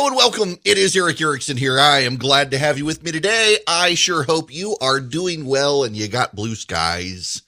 Hello and welcome. It is Erick Erickson here. I am glad to have you with me today. I sure hope you are doing well and you got blue skies.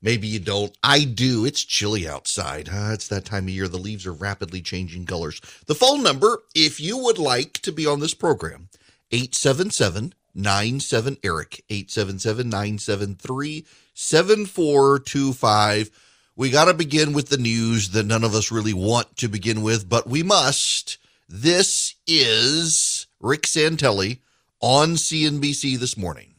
Maybe you don't. I do. It's chilly outside. Uh, it's that time of year. The leaves are rapidly changing colors. The phone number, if you would like to be on this program, 877 97 Erick, 877 973 7425. We got to begin with the news that none of us really want to begin with, but we must. This is Rick Santelli on CNBC this morning.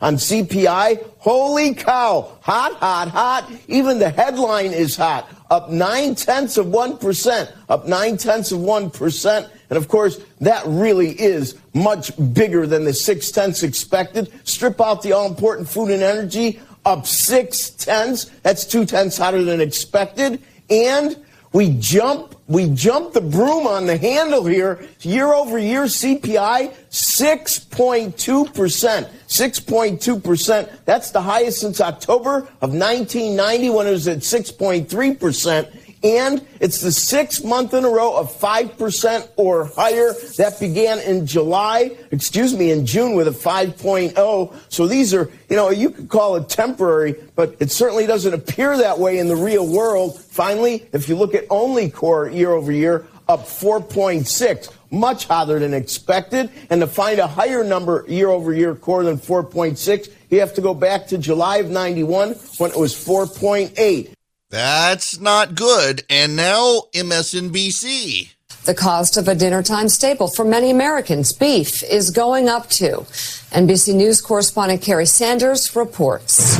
On CPI, holy cow, hot, hot, hot. Even the headline is hot, up nine tenths of 1%, up nine tenths of 1%. And of course, that really is much bigger than the six tenths expected. Strip out the all important food and energy, up six tenths. That's two tenths hotter than expected. And we jump, we jump the broom on the handle here. Year over year CPI, 6.2%. 6.2%. That's the highest since October of 1990 when it was at 6.3% and it's the sixth month in a row of 5% or higher. That began in July, excuse me, in June with a 5.0. So these are, you know, you could call it temporary, but it certainly doesn't appear that way in the real world. Finally, if you look at only core year over year, up 4.6 much hotter than expected. And to find a higher number year over year core than 4.6, you have to go back to July of 91 when it was 4.8. That's not good. And now MSNBC. The cost of a dinner time staple for many Americans, beef, is going up too. NBC News correspondent Kerry Sanders reports.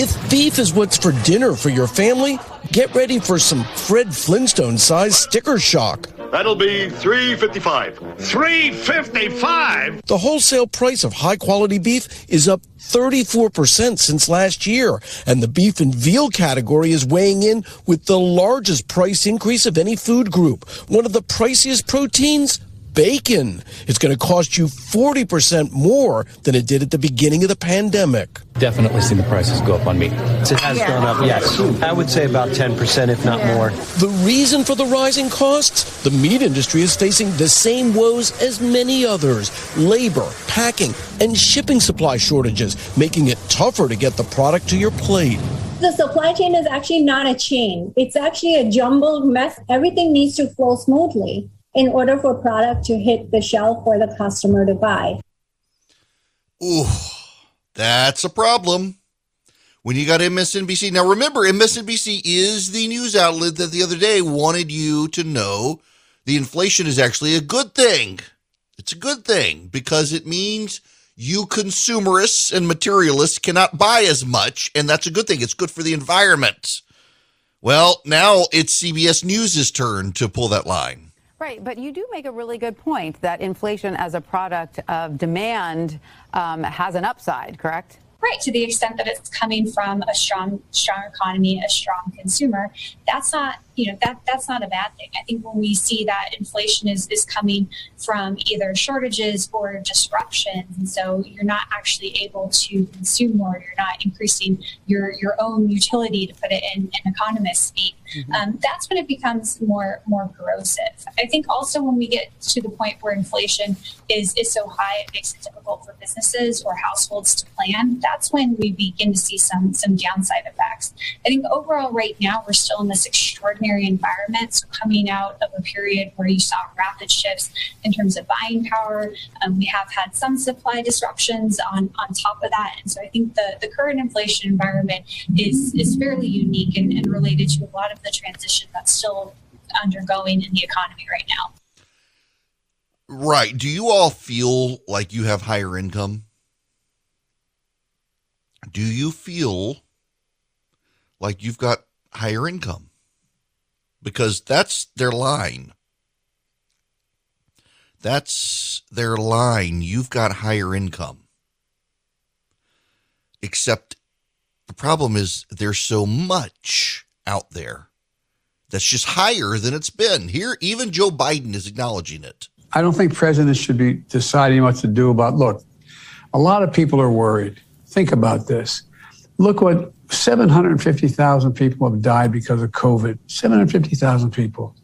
If beef is what's for dinner for your family, get ready for some Fred Flintstone sized sticker shock. That'll be 355. 355? The wholesale price of high quality beef is up 34% since last year, and the beef and veal category is weighing in with the largest price increase of any food group. One of the priciest proteins bacon. It's going to cost you 40% more than it did at the beginning of the pandemic. Definitely seen the prices go up on meat. It has yeah. gone up, yes. I would say about 10%, if not more. The reason for the rising costs? The meat industry is facing the same woes as many others labor, packing, and shipping supply shortages, making it tougher to get the product to your plate. The supply chain is actually not a chain, it's actually a jumbled mess. Everything needs to flow smoothly in order for product to hit the shelf for the customer to buy. Ooh, that's a problem. When you got MSNBC. Now remember, MSNBC is the news outlet that the other day wanted you to know the inflation is actually a good thing. It's a good thing because it means you consumerists and materialists cannot buy as much, and that's a good thing. It's good for the environment. Well, now it's CBS News' turn to pull that line. Right, but you do make a really good point that inflation as a product of demand um, has an upside, correct? Right, to the extent that it's coming from a strong, strong economy, a strong consumer, that's not you know that that's not a bad thing. I think when we see that inflation is is coming from either shortages or disruptions, and so you're not actually able to consume more, you're not increasing your your own utility to put it in, an economist speak. Mm-hmm. Um, that's when it becomes more more corrosive. I think also when we get to the point where inflation is is so high, it makes it difficult for businesses or households to plan. That's when we begin to see some some downside effects. I think overall, right now, we're still in this extraordinary environment. So coming out of a period where you saw rapid shifts in terms of buying power, um, we have had some supply disruptions on, on top of that. And so I think the, the current inflation environment is, is fairly unique and, and related to a lot of the transition that's still undergoing in the economy right now. Right. Do you all feel like you have higher income? Do you feel like you've got higher income? Because that's their line. That's their line. You've got higher income. Except the problem is there's so much out there that's just higher than it's been. Here, even Joe Biden is acknowledging it. I don't think presidents should be deciding what to do about. Look, a lot of people are worried. Think about this. Look what 750,000 people have died because of COVID. 750,000 people.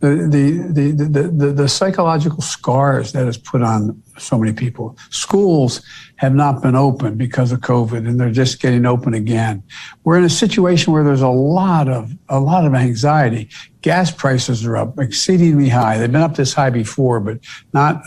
The, the, the, the, the psychological scars that has put on so many people. Schools have not been open because of COVID and they're just getting open again. We're in a situation where there's a lot of, a lot of anxiety. Gas prices are up exceedingly high. They've been up this high before, but not,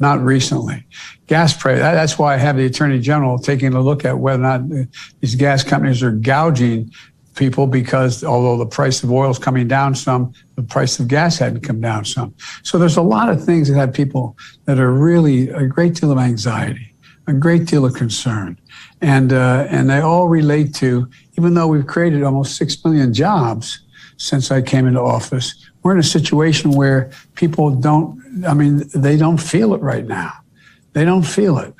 not recently. Gas price, that's why I have the attorney general taking a look at whether or not these gas companies are gouging people because although the price of oil is coming down some, the price of gas hadn't come down some. So there's a lot of things that have people that are really a great deal of anxiety, a great deal of concern. And, uh, and they all relate to, even though we've created almost 6 million jobs since I came into office, we're in a situation where people don't, I mean, they don't feel it right now. They don't feel it.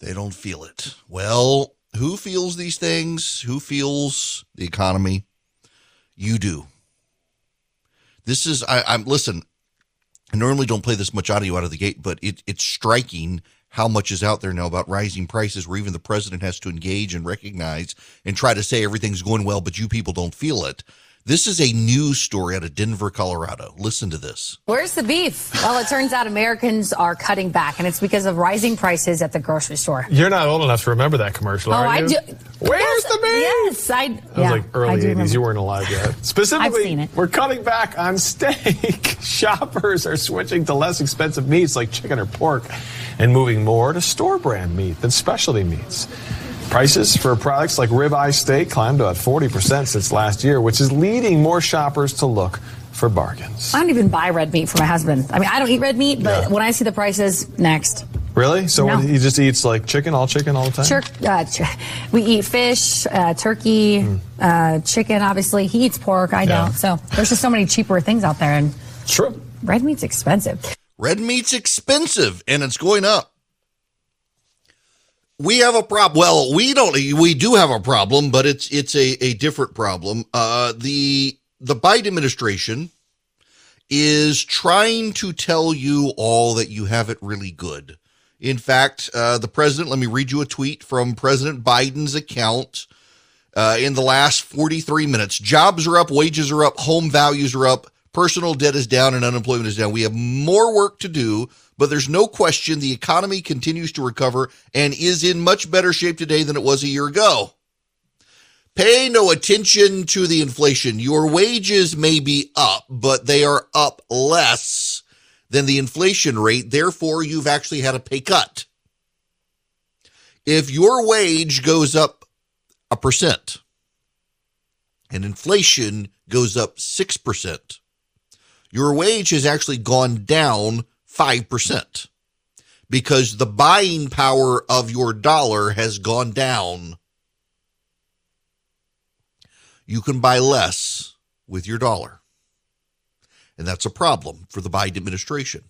They don't feel it. Well, who feels these things? Who feels the economy? You do. This is I, I'm listen. I normally don't play this much audio out of the gate, but it, it's striking how much is out there now about rising prices where even the president has to engage and recognize and try to say everything's going well, but you people don't feel it. This is a news story out of Denver, Colorado. Listen to this. Where's the beef? Well, it turns out Americans are cutting back, and it's because of rising prices at the grocery store. You're not old enough to remember that commercial, oh, are I you? do. Where's yes, the beef? Yes, I. That was like early 80s. You weren't alive yet. Specifically, I've seen it. we're cutting back on steak. Shoppers are switching to less expensive meats like chicken or pork and moving more to store brand meat than specialty meats. Prices for products like ribeye steak climbed about 40% since last year, which is leading more shoppers to look for bargains. I don't even buy red meat for my husband. I mean, I don't eat red meat, but yeah. when I see the prices, next. Really? So no. he just eats like chicken, all chicken, all the time? Sure. Uh, ch- we eat fish, uh, turkey, mm. uh, chicken. Obviously, he eats pork. I yeah. don't. So there's just so many cheaper things out there, and true. Red meat's expensive. Red meat's expensive, and it's going up we have a problem. Well, we don't. We do have a problem, but it's it's a, a different problem. Uh, the the Biden administration is trying to tell you all that you have it really good. In fact, uh, the president. Let me read you a tweet from President Biden's account. Uh, in the last 43 minutes, jobs are up, wages are up, home values are up, personal debt is down, and unemployment is down. We have more work to do but there's no question the economy continues to recover and is in much better shape today than it was a year ago. Pay no attention to the inflation. Your wages may be up, but they are up less than the inflation rate. Therefore, you've actually had a pay cut. If your wage goes up a percent and inflation goes up 6%, your wage has actually gone down 5% because the buying power of your dollar has gone down. You can buy less with your dollar. And that's a problem for the Biden administration.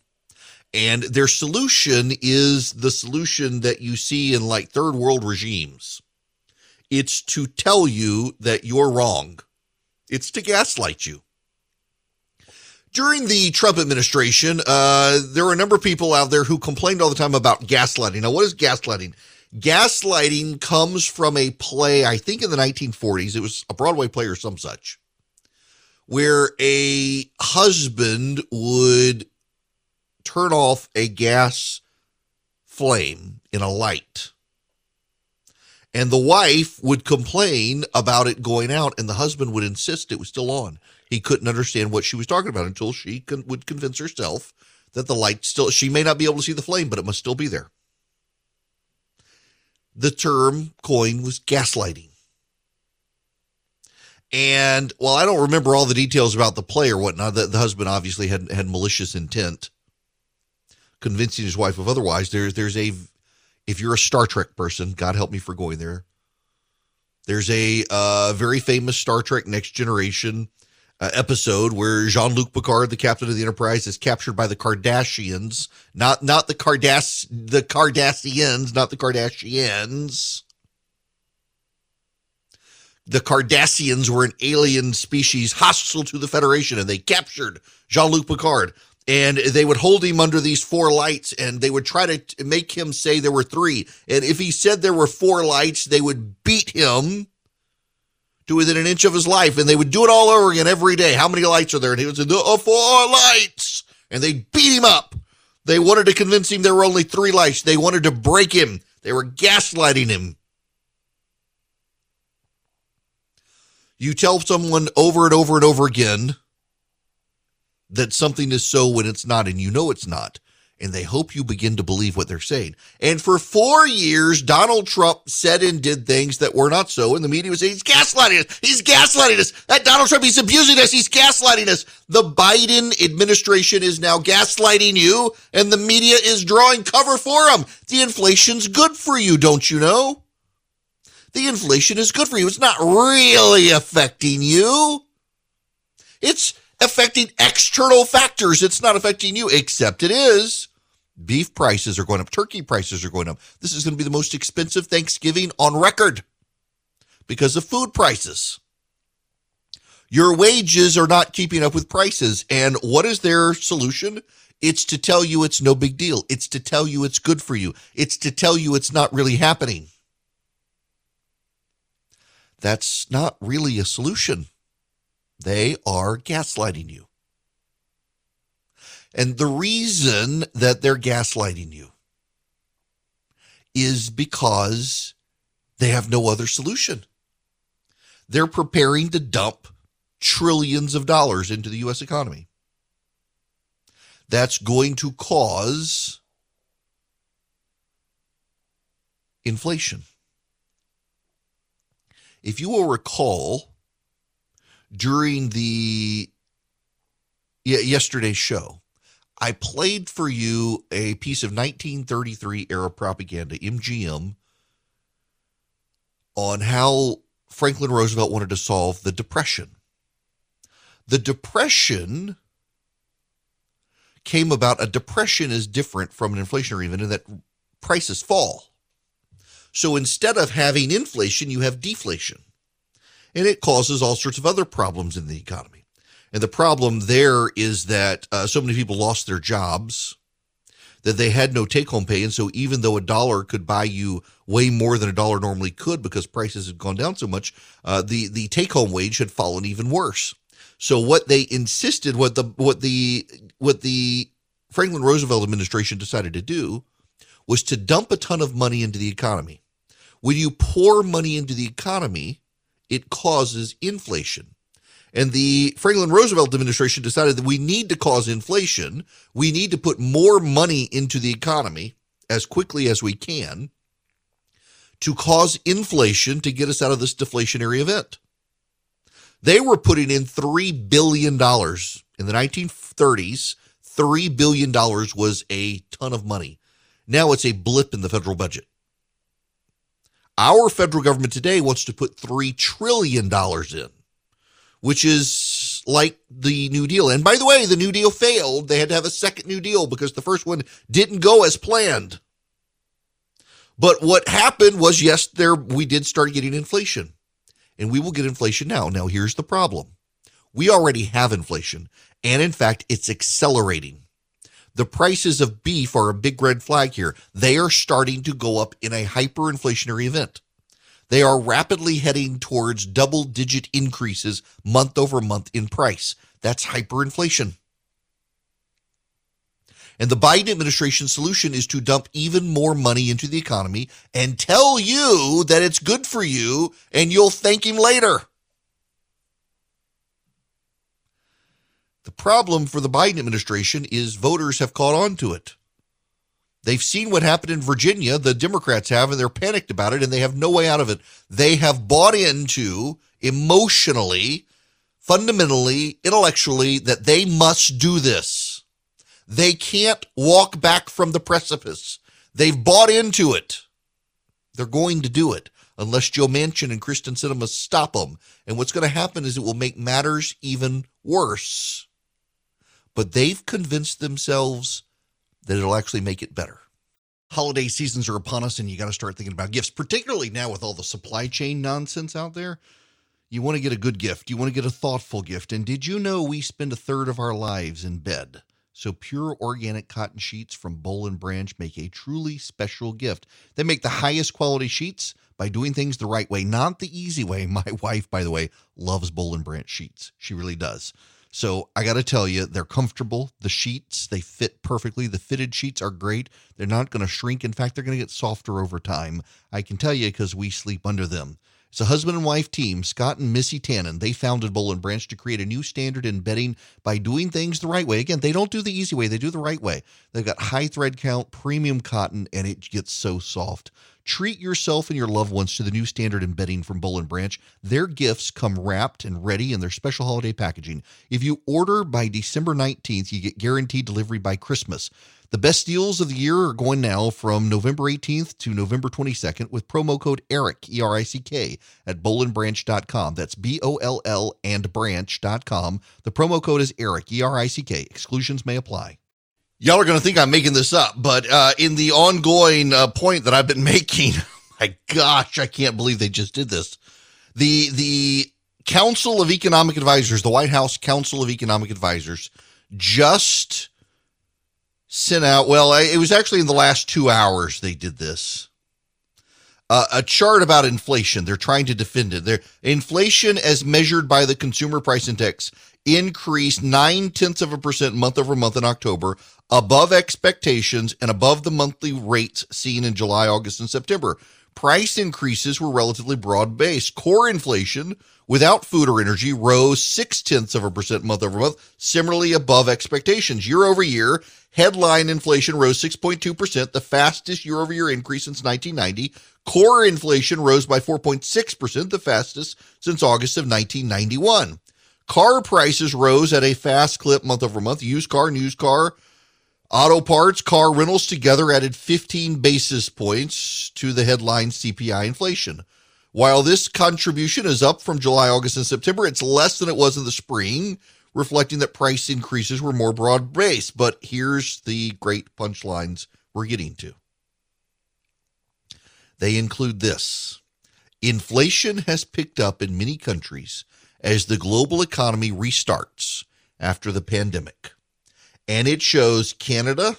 And their solution is the solution that you see in like third world regimes it's to tell you that you're wrong, it's to gaslight you during the Trump administration, uh, there were a number of people out there who complained all the time about gaslighting. Now, what is gaslighting? Gaslighting comes from a play, I think in the 1940s. It was a Broadway play or some such, where a husband would turn off a gas flame in a light. And the wife would complain about it going out, and the husband would insist it was still on he couldn't understand what she was talking about until she con- would convince herself that the light still, she may not be able to see the flame, but it must still be there. The term coin was gaslighting. And while I don't remember all the details about the play or whatnot, the, the husband obviously had had malicious intent, convincing his wife of otherwise. There's there's a if you're a Star Trek person, God help me for going there. There's a uh, very famous Star Trek Next Generation uh, episode where Jean-Luc Picard, the captain of the Enterprise, is captured by the Kardashians, not not the Kardas the Cardassians, not the Kardashians. The Cardassians were an alien species hostile to the Federation, and they captured Jean-Luc Picard. And they would hold him under these four lights, and they would try to make him say there were three. And if he said there were four lights, they would beat him to within an inch of his life, and they would do it all over again every day. How many lights are there? And he would say, "There are four lights," and they beat him up. They wanted to convince him there were only three lights. They wanted to break him. They were gaslighting him. You tell someone over and over and over again that something is so when it's not, and you know it's not and they hope you begin to believe what they're saying. And for four years, Donald Trump said and did things that were not so, and the media was saying he's gaslighting us. He's gaslighting us. That Donald Trump, he's abusing us. He's gaslighting us. The Biden administration is now gaslighting you, and the media is drawing cover for him. The inflation's good for you, don't you know? The inflation is good for you. It's not really affecting you. It's affecting external factors. It's not affecting you, except it is. Beef prices are going up, turkey prices are going up. This is going to be the most expensive Thanksgiving on record because of food prices. Your wages are not keeping up with prices. And what is their solution? It's to tell you it's no big deal. It's to tell you it's good for you. It's to tell you it's not really happening. That's not really a solution. They are gaslighting you. And the reason that they're gaslighting you is because they have no other solution. They're preparing to dump trillions of dollars into the U.S. economy. That's going to cause inflation. If you will recall, during the yesterday's show, I played for you a piece of 1933 era propaganda, MGM, on how Franklin Roosevelt wanted to solve the Depression. The Depression came about, a depression is different from an inflationary event in that prices fall. So instead of having inflation, you have deflation and it causes all sorts of other problems in the economy. And the problem there is that uh, so many people lost their jobs that they had no take home pay. And so even though a dollar could buy you way more than a dollar normally could because prices had gone down so much, uh, the, the take home wage had fallen even worse. So what they insisted, what the, what the, what the Franklin Roosevelt administration decided to do was to dump a ton of money into the economy. When you pour money into the economy, it causes inflation. And the Franklin Roosevelt administration decided that we need to cause inflation. We need to put more money into the economy as quickly as we can to cause inflation to get us out of this deflationary event. They were putting in $3 billion in the 1930s. $3 billion was a ton of money. Now it's a blip in the federal budget. Our federal government today wants to put $3 trillion in, which is like the New Deal. And by the way, the New Deal failed. They had to have a second New Deal because the first one didn't go as planned. But what happened was, yes, there we did start getting inflation, and we will get inflation now. Now, here's the problem: we already have inflation, and in fact, it's accelerating. The prices of beef are a big red flag here. They are starting to go up in a hyperinflationary event. They are rapidly heading towards double digit increases month over month in price. That's hyperinflation. And the Biden administration solution is to dump even more money into the economy and tell you that it's good for you and you'll thank him later. The problem for the Biden administration is voters have caught on to it. They've seen what happened in Virginia, the Democrats have, and they're panicked about it and they have no way out of it. They have bought into emotionally, fundamentally, intellectually that they must do this. They can't walk back from the precipice. They've bought into it. They're going to do it unless Joe Manchin and Kyrsten Sinema stop them. And what's going to happen is it will make matters even worse but they've convinced themselves that it'll actually make it better. Holiday seasons are upon us, and you got to start thinking about gifts, particularly now with all the supply chain nonsense out there. You want to get a good gift, you want to get a thoughtful gift. And did you know we spend a third of our lives in bed? So pure organic cotton sheets from Boll and Branch make a truly special gift. They make the highest quality sheets by doing things the right way, not the easy way. My wife, by the way, loves Boll and Branch sheets. She really does. So I got to tell you, they're comfortable. The sheets, they fit perfectly. The fitted sheets are great. They're not going to shrink. In fact, they're going to get softer over time. I can tell you because we sleep under them. It's a husband and wife team, Scott and Missy Tannen. They founded Boll and Branch to create a new standard in bedding by doing things the right way. Again, they don't do the easy way, they do the right way. They've got high thread count, premium cotton, and it gets so soft. Treat yourself and your loved ones to the new standard in bedding from Boll and Branch. Their gifts come wrapped and ready in their special holiday packaging. If you order by December 19th, you get guaranteed delivery by Christmas. The best deals of the year are going now from November 18th to November 22nd with promo code ERICK, E R I C K, at bollandbranch.com. That's B O L L and branch.com. The promo code is ERICK, E R I C K. Exclusions may apply. Y'all are going to think I'm making this up, but uh, in the ongoing uh, point that I've been making, my gosh, I can't believe they just did this. The the Council of Economic Advisors, the White House Council of Economic Advisors, just sent out. Well, it was actually in the last two hours they did this. Uh, a chart about inflation. They're trying to defend it. Their inflation, as measured by the Consumer Price Index, increased nine tenths of a percent month over month in October, above expectations and above the monthly rates seen in July, August, and September. Price increases were relatively broad based. Core inflation without food or energy rose six tenths of a percent month over month, similarly above expectations. Year over year, headline inflation rose 6.2%, the fastest year over year increase since 1990. Core inflation rose by 4.6%, the fastest since August of 1991. Car prices rose at a fast clip month over month. Used car, used car, auto parts, car rentals together added 15 basis points to the headline CPI inflation. While this contribution is up from July, August, and September, it's less than it was in the spring, reflecting that price increases were more broad based. But here's the great punchlines we're getting to. They include this inflation has picked up in many countries as the global economy restarts after the pandemic. And it shows Canada,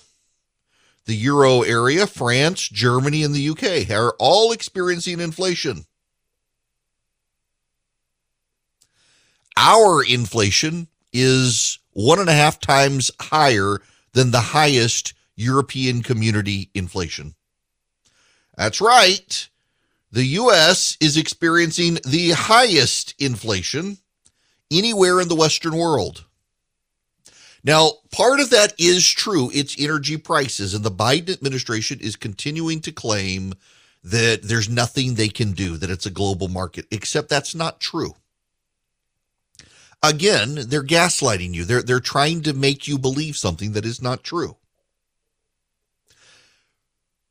the euro area, France, Germany, and the UK are all experiencing inflation. Our inflation is one and a half times higher than the highest European community inflation. That's right. The U.S. is experiencing the highest inflation anywhere in the Western world. Now, part of that is true. It's energy prices, and the Biden administration is continuing to claim that there's nothing they can do, that it's a global market, except that's not true. Again, they're gaslighting you. They're, they're trying to make you believe something that is not true.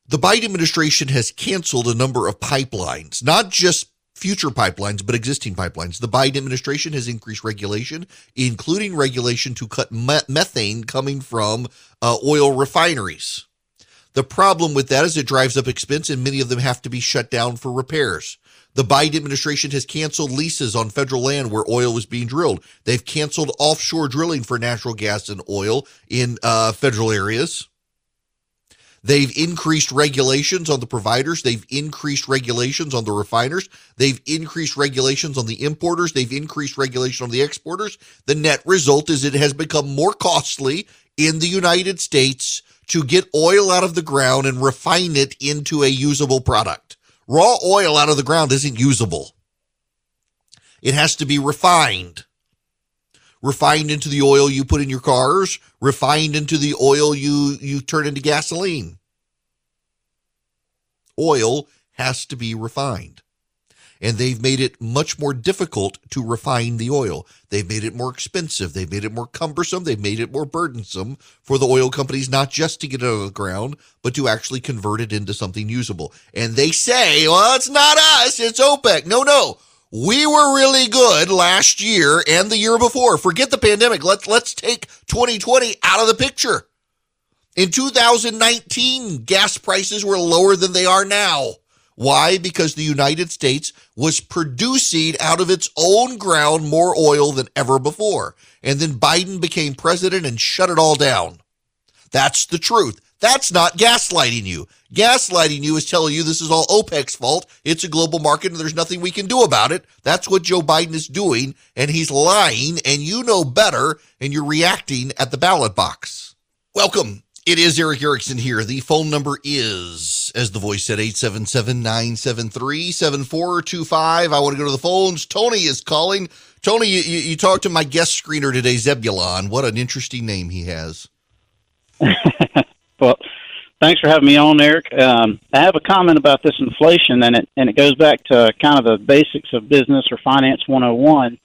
The Biden administration has canceled a number of pipelines, not just future pipelines, but existing pipelines. The Biden administration has increased regulation, including regulation to cut me- methane coming from uh, oil refineries. The problem with that is it drives up expense, and many of them have to be shut down for repairs. The Biden administration has canceled leases on federal land where oil was being drilled. They've canceled offshore drilling for natural gas and oil in uh, federal areas. They've increased regulations on the providers. They've increased regulations on the refiners. They've increased regulations on the importers. They've increased regulation on the exporters. The net result is it has become more costly in the United States to get oil out of the ground and refine it into a usable product. Raw oil out of the ground isn't usable. It has to be refined. Refined into the oil you put in your cars, refined into the oil you, you turn into gasoline. Oil has to be refined. And they've made it much more difficult to refine the oil. They've made it more expensive. They've made it more cumbersome. They've made it more burdensome for the oil companies, not just to get it out of the ground, but to actually convert it into something usable. And they say, well, it's not us, it's OPEC. No, no. We were really good last year and the year before. Forget the pandemic. Let's let's take 2020 out of the picture. In 2019, gas prices were lower than they are now. Why? Because the United States was producing out of its own ground more oil than ever before. And then Biden became president and shut it all down. That's the truth. That's not gaslighting you. Gaslighting you is telling you this is all OPEC's fault. It's a global market and there's nothing we can do about it. That's what Joe Biden is doing. And he's lying and you know better and you're reacting at the ballot box. Welcome. It is Erick Erickson here. The phone number is, as the voice said, 877 973 7425. I want to go to the phones. Tony is calling. Tony, you, you talked to my guest screener today, Zebulon. What an interesting name he has. well, thanks for having me on, Erick. Um, I have a comment about this inflation, and it and it goes back to kind of the basics of business or finance 101.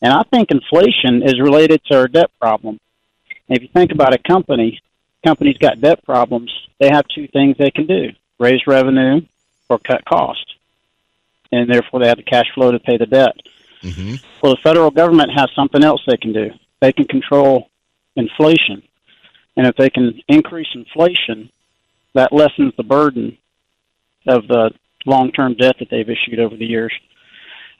And I think inflation is related to our debt problem. if you think about a company, company's got debt problems. They have two things they can do: raise revenue or cut cost, and therefore they have the cash flow to pay the debt. Mm-hmm. Well, the federal government has something else they can do. They can control inflation. And if they can increase inflation, that lessens the burden of the long term debt that they've issued over the years.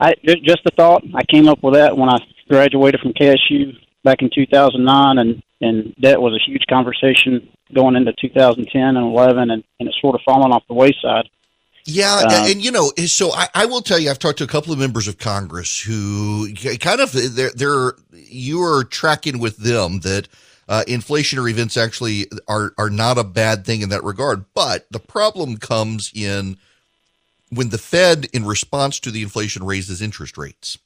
I just a thought. I came up with that when I graduated from KSU back in 2009, and and debt was a huge conversation going into 2010 and 11, and, and it's sort of fallen off the wayside. Yeah, and um, you know, so I, I, will tell you, I've talked to a couple of members of Congress who kind of they're, they're you are tracking with them that uh, inflationary events actually are are not a bad thing in that regard. But the problem comes in when the Fed, in response to the inflation, raises interest rates,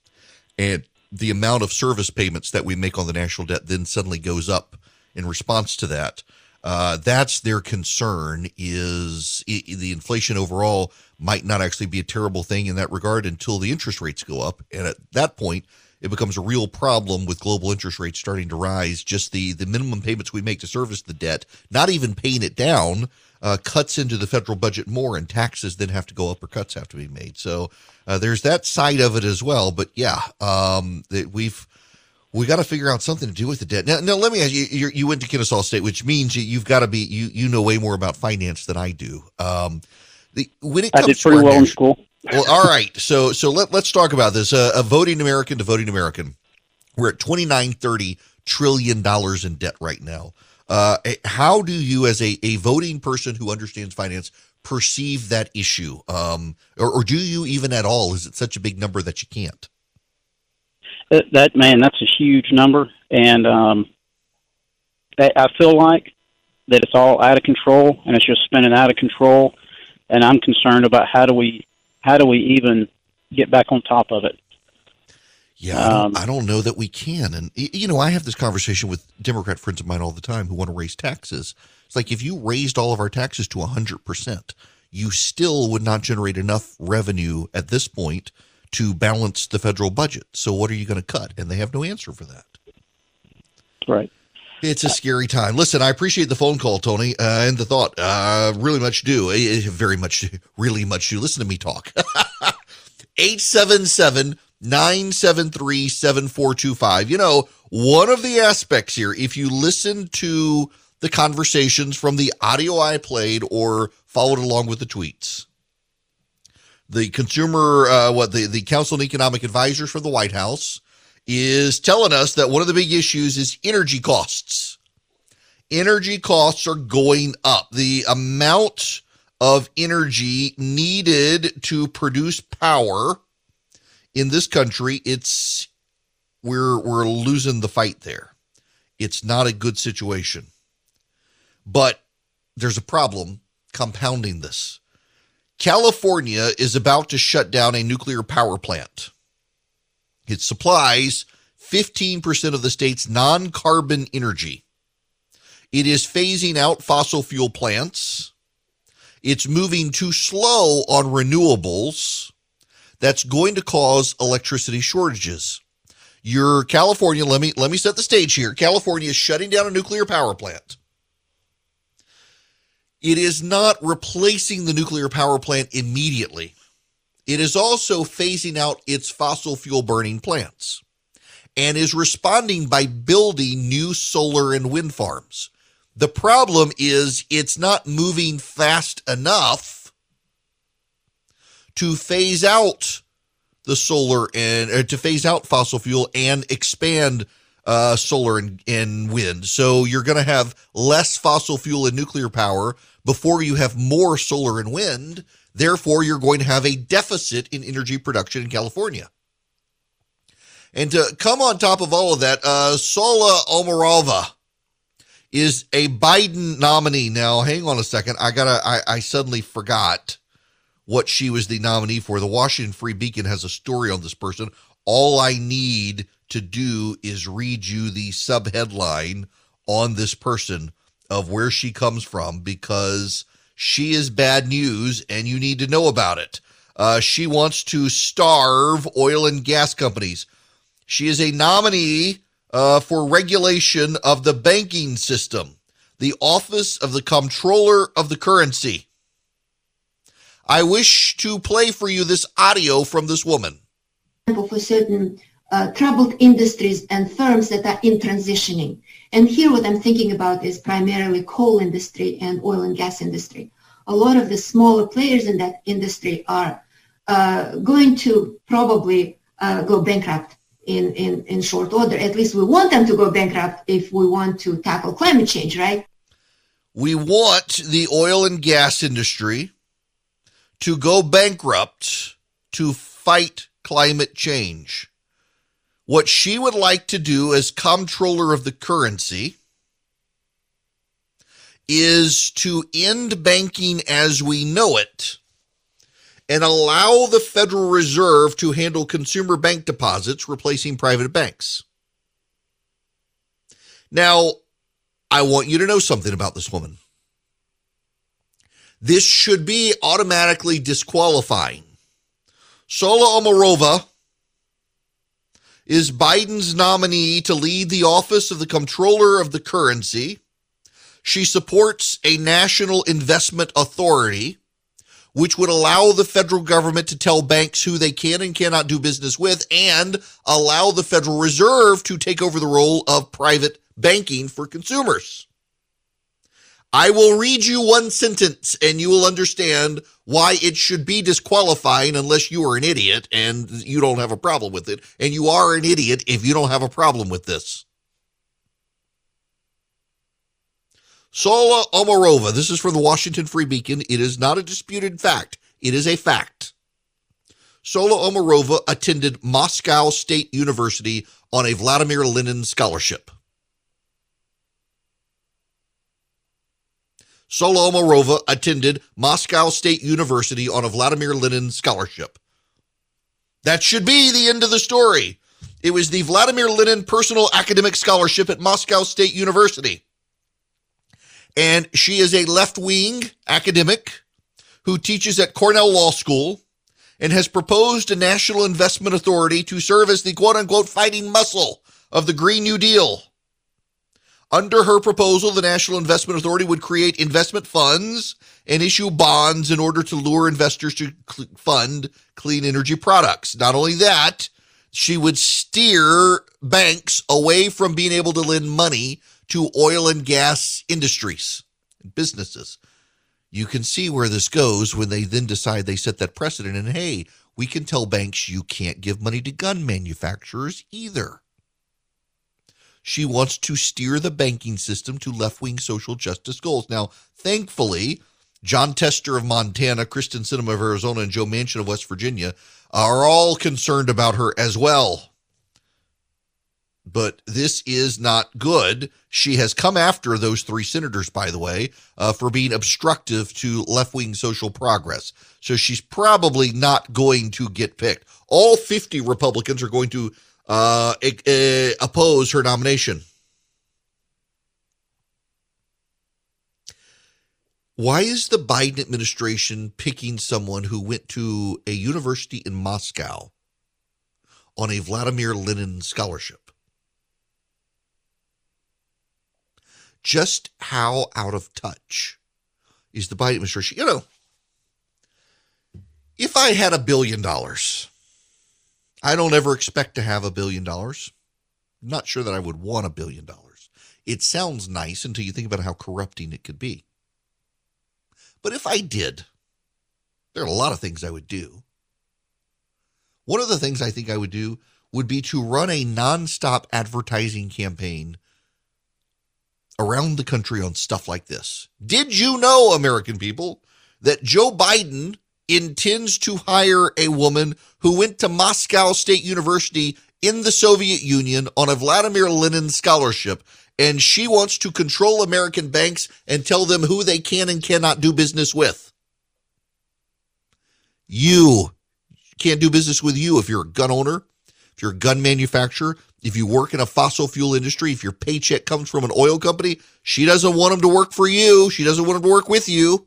and the amount of service payments that we make on the national debt then suddenly goes up in response to that. Uh, that's their concern is the inflation overall might not actually be a terrible thing in that regard until the interest rates go up and at that point it becomes a real problem with global interest rates starting to rise. Just the, the minimum payments we make to service the debt, not even paying it down, uh, cuts into the federal budget more, and taxes then have to go up or cuts have to be made. So uh, there's that side of it as well. But yeah, um, that we've we got to figure out something to do with the debt. Now, now let me ask you: you, you went to Kennesaw State, which means you, have got to be you you know way more about finance than I do. Um, the, when it comes I did pretty well in school well, all right. So so let let's talk about this. Uh, a voting American to voting American. We're at twenty nine thirty trillion dollars in debt right now. Uh, how do you, as a, a voting person who understands finance, perceive that issue? Um, or, or do you even at all? Is it such a big number that you can't? That, that man, that's a huge number, and um, I, I feel like that it's all out of control, and it's just spinning out of control. And I'm concerned about how do we how do we even get back on top of it? Yeah, I don't, um, I don't, know that we can. And, you know, I have this conversation with Democrat friends of mine all the time who want to raise taxes. It's like if you raised all of our taxes to 100%, you still would not generate enough revenue at this point to balance the federal budget. So what are you going to cut? And they have no answer for that. Right. It's a scary time. Listen, I appreciate the phone call, Tony, uh, and the thought. Uh, really much do. Uh, very much, really much do. Listen to me talk. 877 973 7425. You know, one of the aspects here, if you listen to the conversations from the audio I played or followed along with the tweets, the consumer, uh, what the, the Council on Economic Advisors for the White House, is telling us that one of the big issues is energy costs. Energy costs are going up. The amount of energy needed to produce power in this country, it's we're we're losing the fight there. It's not a good situation. But there's a problem compounding this. California is about to shut down a nuclear power plant. It supplies 15% of the state's non carbon energy. It is phasing out fossil fuel plants. It's moving too slow on renewables. That's going to cause electricity shortages. Your California, let me let me set the stage here. California is shutting down a nuclear power plant. It is not replacing the nuclear power plant immediately. It is also phasing out its fossil fuel burning plants and is responding by building new solar and wind farms. The problem is it's not moving fast enough to phase out the solar and uh, to phase out fossil fuel and expand uh, solar and, and wind. So you're going to have less fossil fuel and nuclear power before you have more solar and wind. Therefore, you're going to have a deficit in energy production in California. And to come on top of all of that, uh, Saule Omarova is a Biden nominee. Now, hang on a second. I gotta. I, I suddenly forgot what she was the nominee for. The Washington Free Beacon has a story on this person. All I need to do is read you the subheadline on this person of where she comes from because she is bad news and you need to know about it. Uh, she wants to starve oil and gas companies. She is a nominee uh, for regulation of the banking system, the Office of the Comptroller of the Currency. I wish to play for you this audio from this woman. For certain uh, troubled industries and firms that are in transitioning. And here what I'm thinking about is primarily coal industry and oil and gas industry. A lot of the smaller players in that industry are uh, going to probably uh, go bankrupt in, in, in short order. At least we want them to go bankrupt if we want to tackle climate change, right? We want the oil and gas industry to go bankrupt to fight climate change. What she would like to do as comptroller of the currency is to end banking as we know it and allow the Federal Reserve to handle consumer bank deposits, replacing private banks. Now, I want you to know something about this woman. This should be automatically disqualifying. Saule Omarova is Biden's nominee to lead the office of the comptroller of the currency. She supports a national investment authority which would allow the federal government to tell banks who they can and cannot do business with and allow the Federal Reserve to take over the role of private banking for consumers. I will read you one sentence and you will understand why it should be disqualifying unless you are an idiot and you don't have a problem with it. And you are an idiot if you don't have a problem with this. Saule Omarova, this is from the Washington Free Beacon. It is not a disputed fact, it is a fact. Saule Omarova attended Moscow State University on a Vladimir Lenin scholarship. Saule Omarova attended Moscow State University on a Vladimir Lenin scholarship. That should be the end of the story. It was the Vladimir Lenin Personal Academic Scholarship at Moscow State University. And she is a left wing academic who teaches at Cornell Law School and has proposed a national investment authority to serve as the quote unquote fighting muscle of the Green New Deal. Under her proposal, the National Investment Authority would create investment funds and issue bonds in order to lure investors to cl- fund clean energy products. Not only that, she would steer banks away from being able to lend money to oil and gas industries and businesses. You can see where this goes when they then decide they set that precedent and hey, we can tell banks you can't give money to gun manufacturers either. She wants to steer the banking system to left wing social justice goals. Now, thankfully, Jon Tester of Montana, Kyrsten Sinema of Arizona, and Joe Manchin of West Virginia are all concerned about her as well but this is not good. She has come after those three senators, by the way, uh, for being obstructive to left wing social progress. So she's probably not going to get picked. All 50 Republicans are going to uh, uh, oppose her nomination. Why is the Biden administration picking someone who went to a university in Moscow on a Vladimir Lenin scholarship? Just how out of touch is the Biden administration? You know, if I had a billion dollars, I don't ever expect to have a billion dollars. Not sure that I would want a billion dollars. It sounds nice until you think about how corrupting it could be. But if I did, There are a lot of things I would do. One of the things I think I would do would be to run a nonstop advertising campaign around the country on stuff like this. Did you know, American people, that Joe Biden intends to hire a woman who went to Moscow State University in the Soviet Union on a Vladimir Lenin scholarship, and she wants to control American banks and tell them who they can and cannot do business with. You can't do business with you if you're a gun owner, if you're a gun manufacturer, if you work in a fossil fuel industry, if your paycheck comes from an oil company. She doesn't want them to work for you. She doesn't want them to work with you.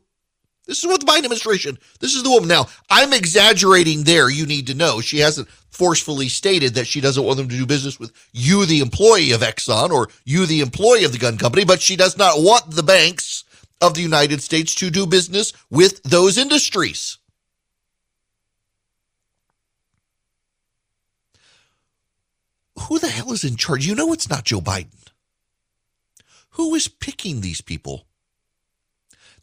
This is what the Biden administration, this is the woman. Now, I'm exaggerating there. You need to know. She hasn't forcefully stated that she doesn't want them to do business with you, the employee of Exxon, or you, the employee of the gun company, but she does not want the banks of the United States to do business with those industries. Who the hell is in charge? You know it's not Joe Biden. Who is picking these people?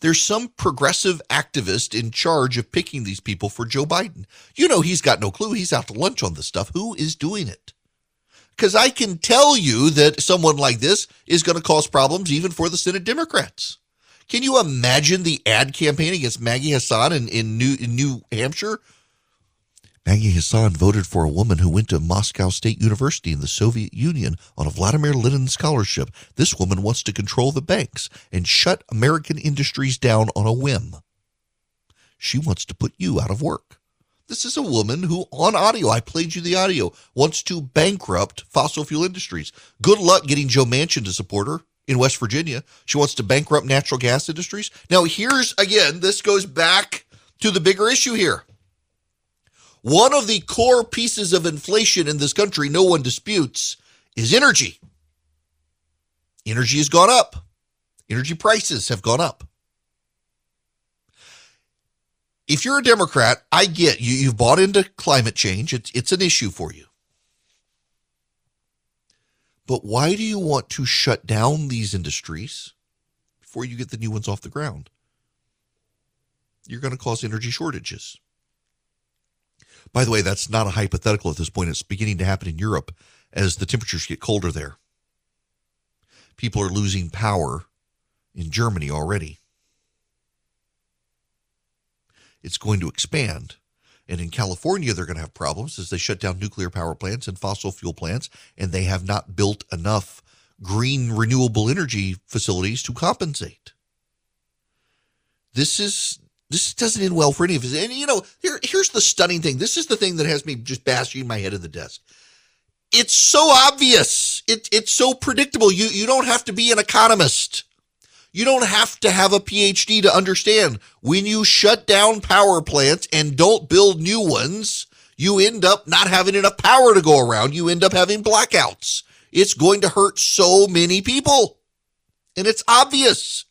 there's some progressive activist in charge of picking these people for Joe Biden. You know, he's got no clue. He's out to lunch on this stuff. Who is doing it? Because I can tell you that someone like this is going to cause problems even for the Senate Democrats. Can you imagine the ad campaign against Maggie Hassan in, in, New, in New Hampshire Maggie Hassan voted for a woman who went to Moscow State University in the Soviet Union on a Vladimir Lenin scholarship. This woman wants to control the banks and shut American industries down on a whim. She wants to put you out of work. This is a woman who, on audio, I played you the audio, wants to bankrupt fossil fuel industries. Good luck getting Joe Manchin to support her in West Virginia. She wants to bankrupt natural gas industries. Now, here's again, this goes back to the bigger issue here. One of the core pieces of inflation in this country, no one disputes, is energy. Energy has gone up. Energy prices have gone up. If you're a Democrat, I get you. You've bought into climate change. It's, it's an issue for you. But why do you want to shut down these industries before you get the new ones off the ground? You're going to cause energy shortages. By the way, that's not a hypothetical at this point. It's beginning to happen in Europe as the temperatures get colder there. People are losing power in Germany already. It's going to expand. And in California, they're going to have problems as they shut down nuclear power plants and fossil fuel plants, and they have not built enough green renewable energy facilities to compensate. This is this doesn't end well for any of us. And you know, here, here's the stunning thing. This is the thing that has me just bashing my head in the desk. It's so obvious. It, it's so predictable. You you don't have to be an economist. You don't have to have a PhD to understand when you shut down power plants and don't build new ones, you end up not having enough power to go around. You end up having blackouts. It's going to hurt so many people. And it's obvious.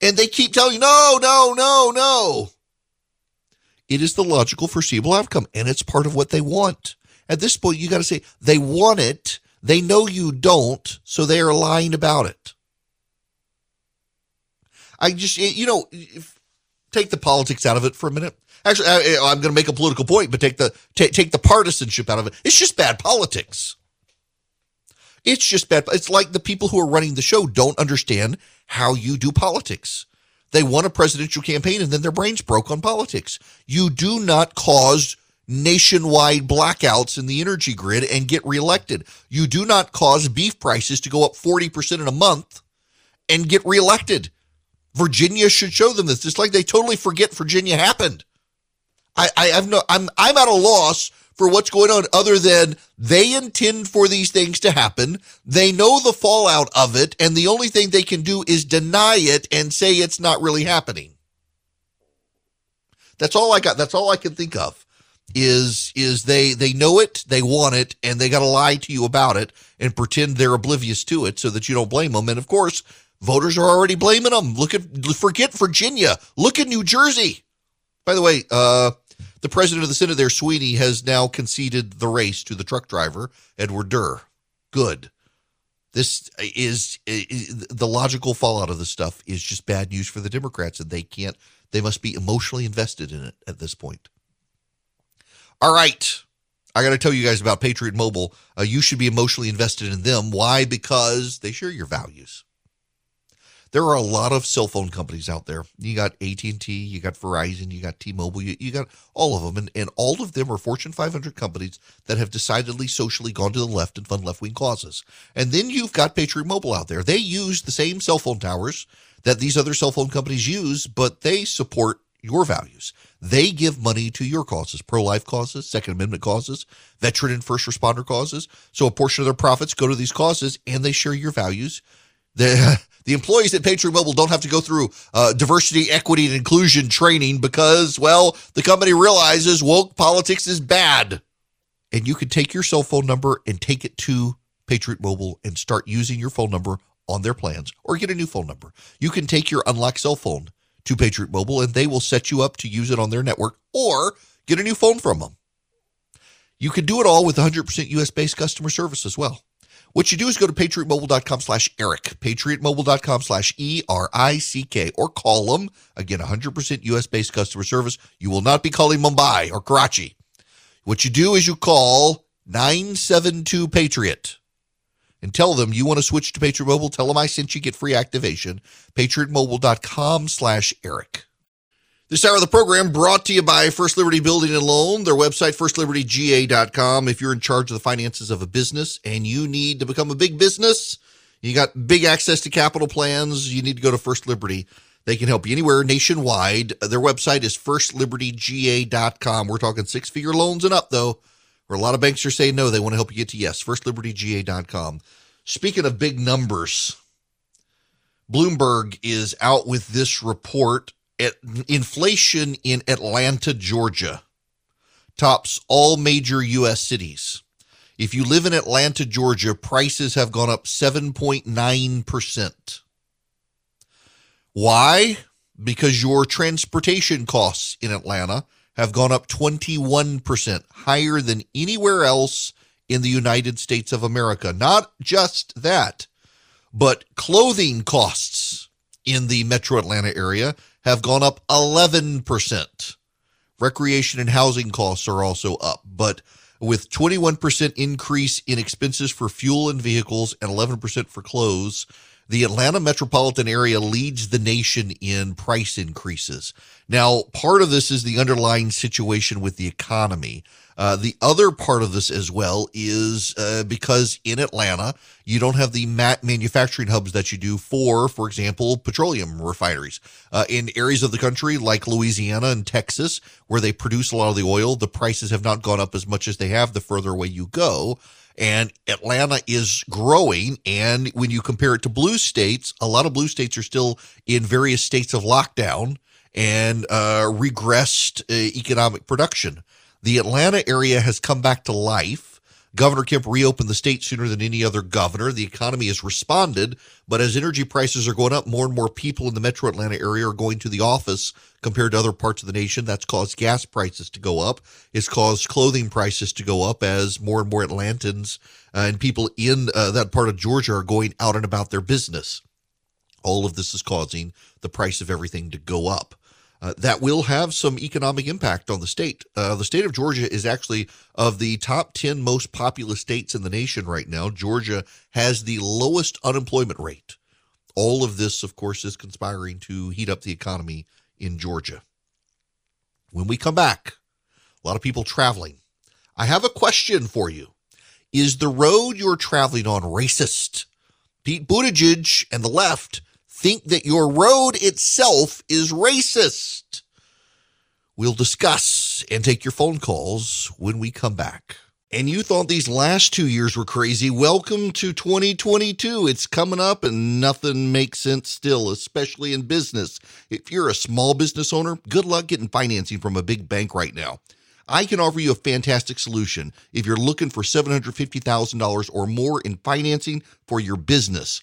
And they keep telling you, no, no, no, no. It is the logical, foreseeable outcome, and it's part of what they want. At this point, you got to say, they want it. They know you don't, so they are lying about it. I just, you know, take the politics out of it for a minute. Actually, I, am going to make a political point, but take the take, take the partisanship out of it. It's just bad politics. It's just bad. It's like the people who are running the show don't understand how you do politics. They won a presidential campaign and then their brains broke on politics. You do not cause nationwide blackouts in the energy grid and get reelected. You do not cause beef prices to go up 40% in a month and get reelected. Virginia should show them this. It's like they totally forget Virginia happened. I, I have no I'm I'm at a loss for what's going on other than they intend for these things to happen. They know the fallout of it, and the only thing they can do is deny it and say it's not really happening. That's all I got. That's all I can think of is is they they know it, they want it, and they got to lie to you about it and pretend they're oblivious to it so that you don't blame them. And of course, voters are already blaming them. Look at forget Virginia. Look at New Jersey. By the way, uh, the president of the Senate there, Sweeney, has now conceded the race to the truck driver, Edward Durr. Good. This is, is the logical fallout of this stuff is just bad news for the Democrats, and they can't They must be emotionally invested in it at this point. All right. I got to tell you guys about Patriot Mobile. Uh, you should be emotionally invested in them. Why? Because they share your values. There are a lot of cell phone companies out there. You got AT&T, you got Verizon, you got T-Mobile, you, you got all of them. And, and all of them are Fortune 500 companies that have decidedly socially gone to the left and fund left-wing causes. And then you've got Patriot Mobile out there. They use the same cell phone towers that these other cell phone companies use, but they support your values. They give money to your causes, pro life causes, Second Amendment causes, veteran and first responder causes. So a portion of their profits go to these causes and they share your values. The, the employees at Patriot Mobile don't have to go through uh, diversity, equity, and inclusion training because, well, the company realizes woke politics is bad. And you can take your cell phone number and take it to Patriot Mobile and start using your phone number on their plans or get a new phone number. You can take your unlocked cell phone to Patriot Mobile and they will set you up to use it on their network or get a new phone from them. You can do it all with 100% US based customer service as well. What you do is go to patriotmobile.com slash Erick, patriotmobile.com slash E R I C K, or call them. Again, 100% US based customer service. You will not be calling Mumbai or Karachi. What you do is you call 972 Patriot and tell them you want to switch to Patriot Mobile. Tell them I sent you, get free activation. PatriotMobile.com slash Erick. This hour of the program brought to you by First Liberty Building and Loan, their website, firstlibertyga.com. If you're in charge of the finances of a business and you need to become a big business, you got big access to capital plans, you need to go to First Liberty. They can help you anywhere nationwide. Their website is firstlibertyga.com. We're talking six figure loans and up, though. Where a lot of banks are saying no, they want to help you get to yes. Firstlibertyga.com. Speaking of big numbers, Bloomberg is out with this report. At inflation in Atlanta, Georgia, tops all major U.S. cities. If you live in Atlanta, Georgia, prices have gone up 7.9%. Why? Because your transportation costs in Atlanta have gone up 21%, higher than anywhere else in the United States of America. Not just that, but clothing costs in the metro Atlanta area have gone up 11%. Recreation and housing costs are also up, but with 21% increase in expenses for fuel and vehicles and 11% for clothes, the Atlanta metropolitan area leads the nation in price increases. Now, part of this is the underlying situation with the economy. Uh, the other part of this as well is uh, because in Atlanta, you don't have the manufacturing hubs that you do for, for example, petroleum refineries. Uh, in areas of the country like Louisiana and Texas, where they produce a lot of the oil, the prices have not gone up as much as they have the further away you go. And Atlanta is growing. And when you compare it to blue states, a lot of blue states are still in various states of lockdown and uh, regressed uh, economic production. The Atlanta area has come back to life. Governor Kemp reopened the state sooner than any other governor. The economy has responded, but as energy prices are going up, more and more people in the metro Atlanta area are going to the office compared to other parts of the nation. That's caused gas prices to go up. It's caused clothing prices to go up as more and more Atlantans uh, and people in uh, that part of Georgia are going out and about their business. All of this is causing the price of everything to go up. Uh, that will have some economic impact on the state. Uh, the state of Georgia is actually of the top 10 most populous states in the nation right now. Georgia has the lowest unemployment rate. All of this, of course, is conspiring to heat up the economy in Georgia. When we come back, a lot of people traveling. I have a question for you. Is the road you're traveling on racist? Pete Buttigieg and the left think that your road itself is racist. We'll discuss and take your phone calls when we come back. And you thought these last two years were crazy. Welcome to 2022. It's coming up and nothing makes sense still, especially in business. If you're a small business owner, good luck getting financing from a big bank right now. I can offer you a fantastic solution if you're looking for $750,000 or more in financing for your business.